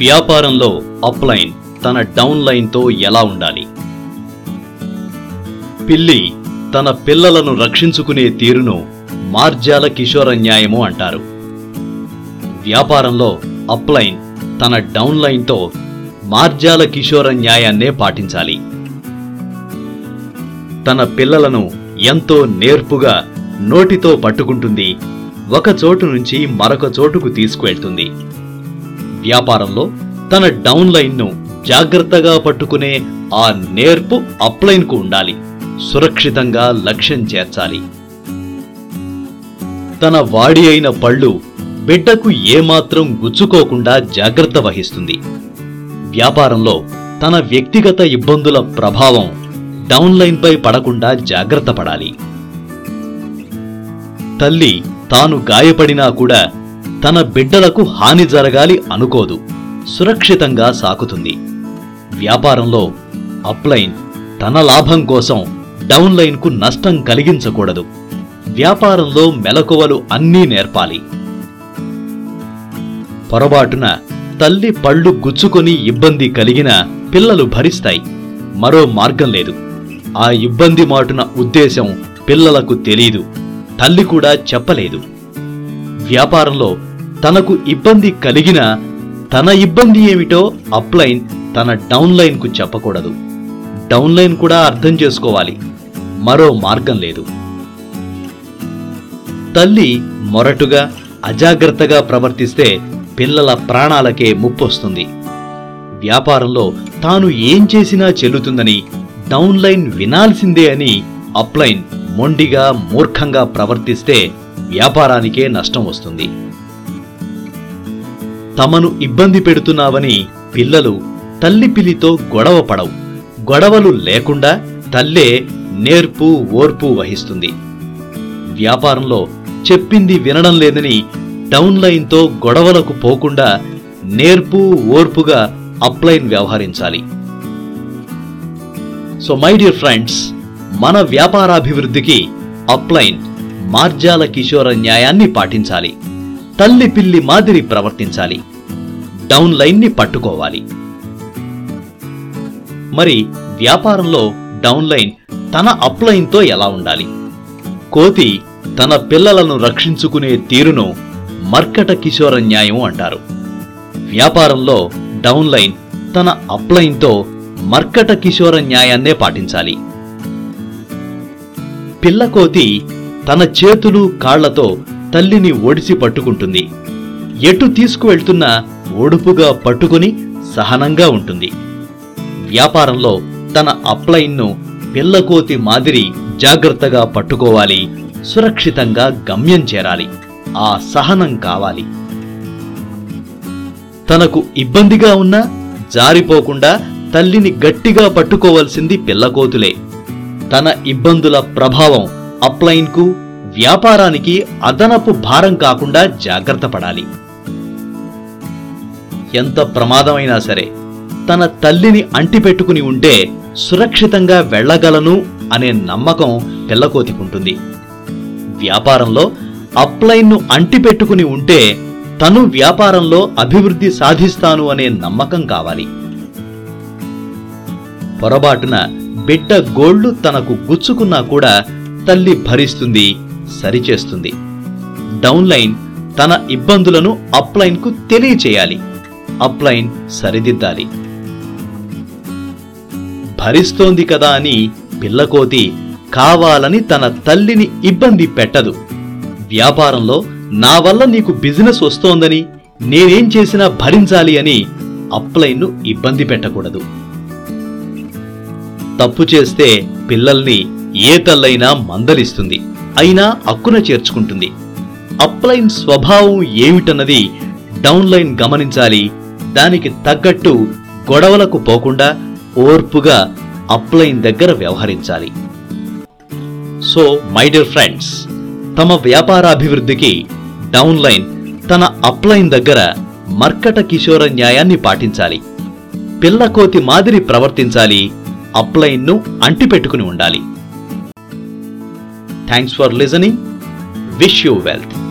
వ్యాపారంలో అప్లైన్ తన డౌన్ లైన్తో ఎలా ఉండాలి? పిల్లి తన పిల్లలను రక్షించుకునే తీరును మార్జాల కిషోర న్యాయము అంటారు. వ్యాపారంలో అప్లైన్ తన డౌన్ లైన్తో మార్జాల కిషోర న్యాయాన్నే పాటించాలి. తన పిల్లలను ఎంతో నేర్పుగా నోటితో పట్టుకుంటుంది. ఒక చోటు నుంచి మరొక చోటుకు తీసుకువెళ్తుంది. వ్యాపారంలో తన డౌన్ లైన్ను జాగ్రత్తగా పట్టుకునే ఆ నేర్పు అప్లైన్కు ఉండాలి. సురక్షితంగా లక్ష్యం చేర్చాలి. తన వాడి అయిన పళ్ళు బిడ్డకు ఏమాత్రం గుచ్చుకోకుండా జాగ్రత్త వహిస్తుంది. వ్యాపారంలో తన వ్యక్తిగత ఇబ్బందుల ప్రభావం డౌన్లైన్పై పడకుండా జాగ్రత్త పడాలి. తల్లి తాను గాయపడినా కూడా తన బిడ్డలకు హాని జరగాలి అనుకోదు. సురక్షితంగా సాకుతుంది. వ్యాపారంలో అప్లైన్ తన లాభం కోసం డౌన్లైన్కు నష్టం కలిగించకూడదు. వ్యాపారంలో మెలకువలు అన్నీ నేర్పాలి. పొరబాటున తల్లి పళ్ళు గుచ్చుకొని ఇబ్బంది కలిగిన పిల్లలు భరిస్తాయి. మరో మార్గం లేదు. ఆ ఇబ్బంది మాటున ఉద్దేశం పిల్లలకు తెలీదు. తల్లి కూడా చెప్పలేదు. వ్యాపారంలో తనకు ఇబ్బంది కలిగిన తన ఇబ్బంది ఏమిటో అప్లైన్ తన డౌన్లైన్కు చెప్పకూడదు. డౌన్లైన్ కూడా అర్థం చేసుకోవాలి. మరో మార్గం లేదు. తల్లి మొరటుగా అజాగ్రత్తగా ప్రవర్తిస్తే పిల్లల ప్రాణాలకే ముప్పొస్తుంది వ్యాపారంలో తాను ఏం చేసినా చెల్లుతుందని డౌన్లైన్ వినాల్సిందే అని అప్లైన్ మొండిగా మూర్ఖంగా ప్రవర్తిస్తే వ్యాపారానికే నష్టం వస్తుంది. తమను ఇబ్బంది పెడుతున్నావని పిల్లలు తల్లి పిల్లితో గొడవ పడవు. గొడవలు లేకుండా తల్లే నేర్పు ఓర్పు వహిస్తుంది. వ్యాపారంలో చెప్పింది వినడం లేదని డౌన్లైన్తో గొడవలకు పోకుండా నేర్పు ఓర్పుగా అప్లైన్ వ్యవహరించాలి. సో మై డియర్ ఫ్రెండ్స్ మన వ్యాపారాభివృద్ధికి అప్లైన్ మార్జాల కిషోర న్యాయాన్ని పాటించాలి. తల్లి పిల్లి మాదిరి ప్రవర్తించాలి. డౌన్ లైన్ని పట్టుకోవాలి. మరి వ్యాపారంలో డౌన్ లైన్ తన అప్లైన్తో ఎలా ఉండాలి? కోతి తన పిల్లలను రక్షించుకునే తీరును మర్కట కిశోర న్యాయం అంటారు. వ్యాపారంలో డౌన్ లైన్ తన అప్లైన్తో మర్కట కిశోర న్యాయాన్నే పాటించాలి. పిల్లకోతి తన చేతులు కాళ్ళతో తల్లిని ఒడిసి పట్టుకుంటుంది. ఎటు తీసుకువెళ్తున్నా ఒడుపుగా పట్టుకుని సహనంగా ఉంటుంది. వ్యాపారంలో తన అప్లైన్ను పిల్లకోతి మాదిరి జాగ్రత్తగా పట్టుకోవాలి సురక్షితంగా గమ్యం చేరాలి ఆ సహనం కావాలి. తనకు ఇబ్బందిగా ఉన్నా జారిపోకుండా తల్లిని గట్టిగా పట్టుకోవలసింది పిల్లకోతులే తన ఇబ్బందుల ప్రభావం అప్లైన్కు వ్యాపారానికి అదనపు భారం కాకుండా జాగ్రత్త పడాలి. ఎంత ప్రమాదమైనా సరే తన తల్లిని అంటిపెట్టుకుని ఉంటే సురక్షితంగా వెళ్ళగలను అనే నమ్మకం పిల్లకోతికుంటుంది వ్యాపారంలో అప్లైన్ను అంటిపెట్టుకుని ఉంటే తను వ్యాపారంలో అభివృద్ధి సాధిస్తాను అనే నమ్మకం కావాలి. పొరబాటున బిడ్డ గోళ్ళు తనకు గుచ్చుకున్నా కూడా తల్లి భరిస్తుంది సరిచేస్తుంది. డౌన్లైన్ తన ఇబ్బందులను అప్లైన్కు తెలియచేయాలి. అప్లైన్ సరిదిద్దాలి. భరిస్తోంది కదా అని పిల్లకోతి కావాలని తన తల్లిని ఇబ్బంది పెట్టదు. వ్యాపారంలో నా వల్ల నీకు బిజినెస్ వస్తోందని నేనేం చేసినా భరించాలి అని అప్లైన్ను ఇబ్బంది పెట్టకూడదు. తప్పు చేస్తే పిల్లల్ని ఏ తల్లైనా మందలిస్తుంది. అయినా అక్కున చేర్చుకుంటుంది. అప్లైన్ స్వభావం ఏమిటన్నది డౌన్లైన్ గమనించాలి. దానికి తగ్గట్టు గొడవలకు పోకుండా ఓర్పుగా అప్లైన్ దగ్గర వ్యవహరించాలి. సో మై డియర్ ఫ్రెండ్స్ తమ వ్యాపారాభివృద్ధికి డౌన్లైన్ తన అప్లైన్ దగ్గర మర్కట కిషోర న్యాయాన్ని పాటించాలి. పిల్లకోతి మాదిరి ప్రవర్తించాలి. అప్లైన్ను అంటిపెట్టుకుని ఉండాలి. Thanks for listening. Wish you wealth.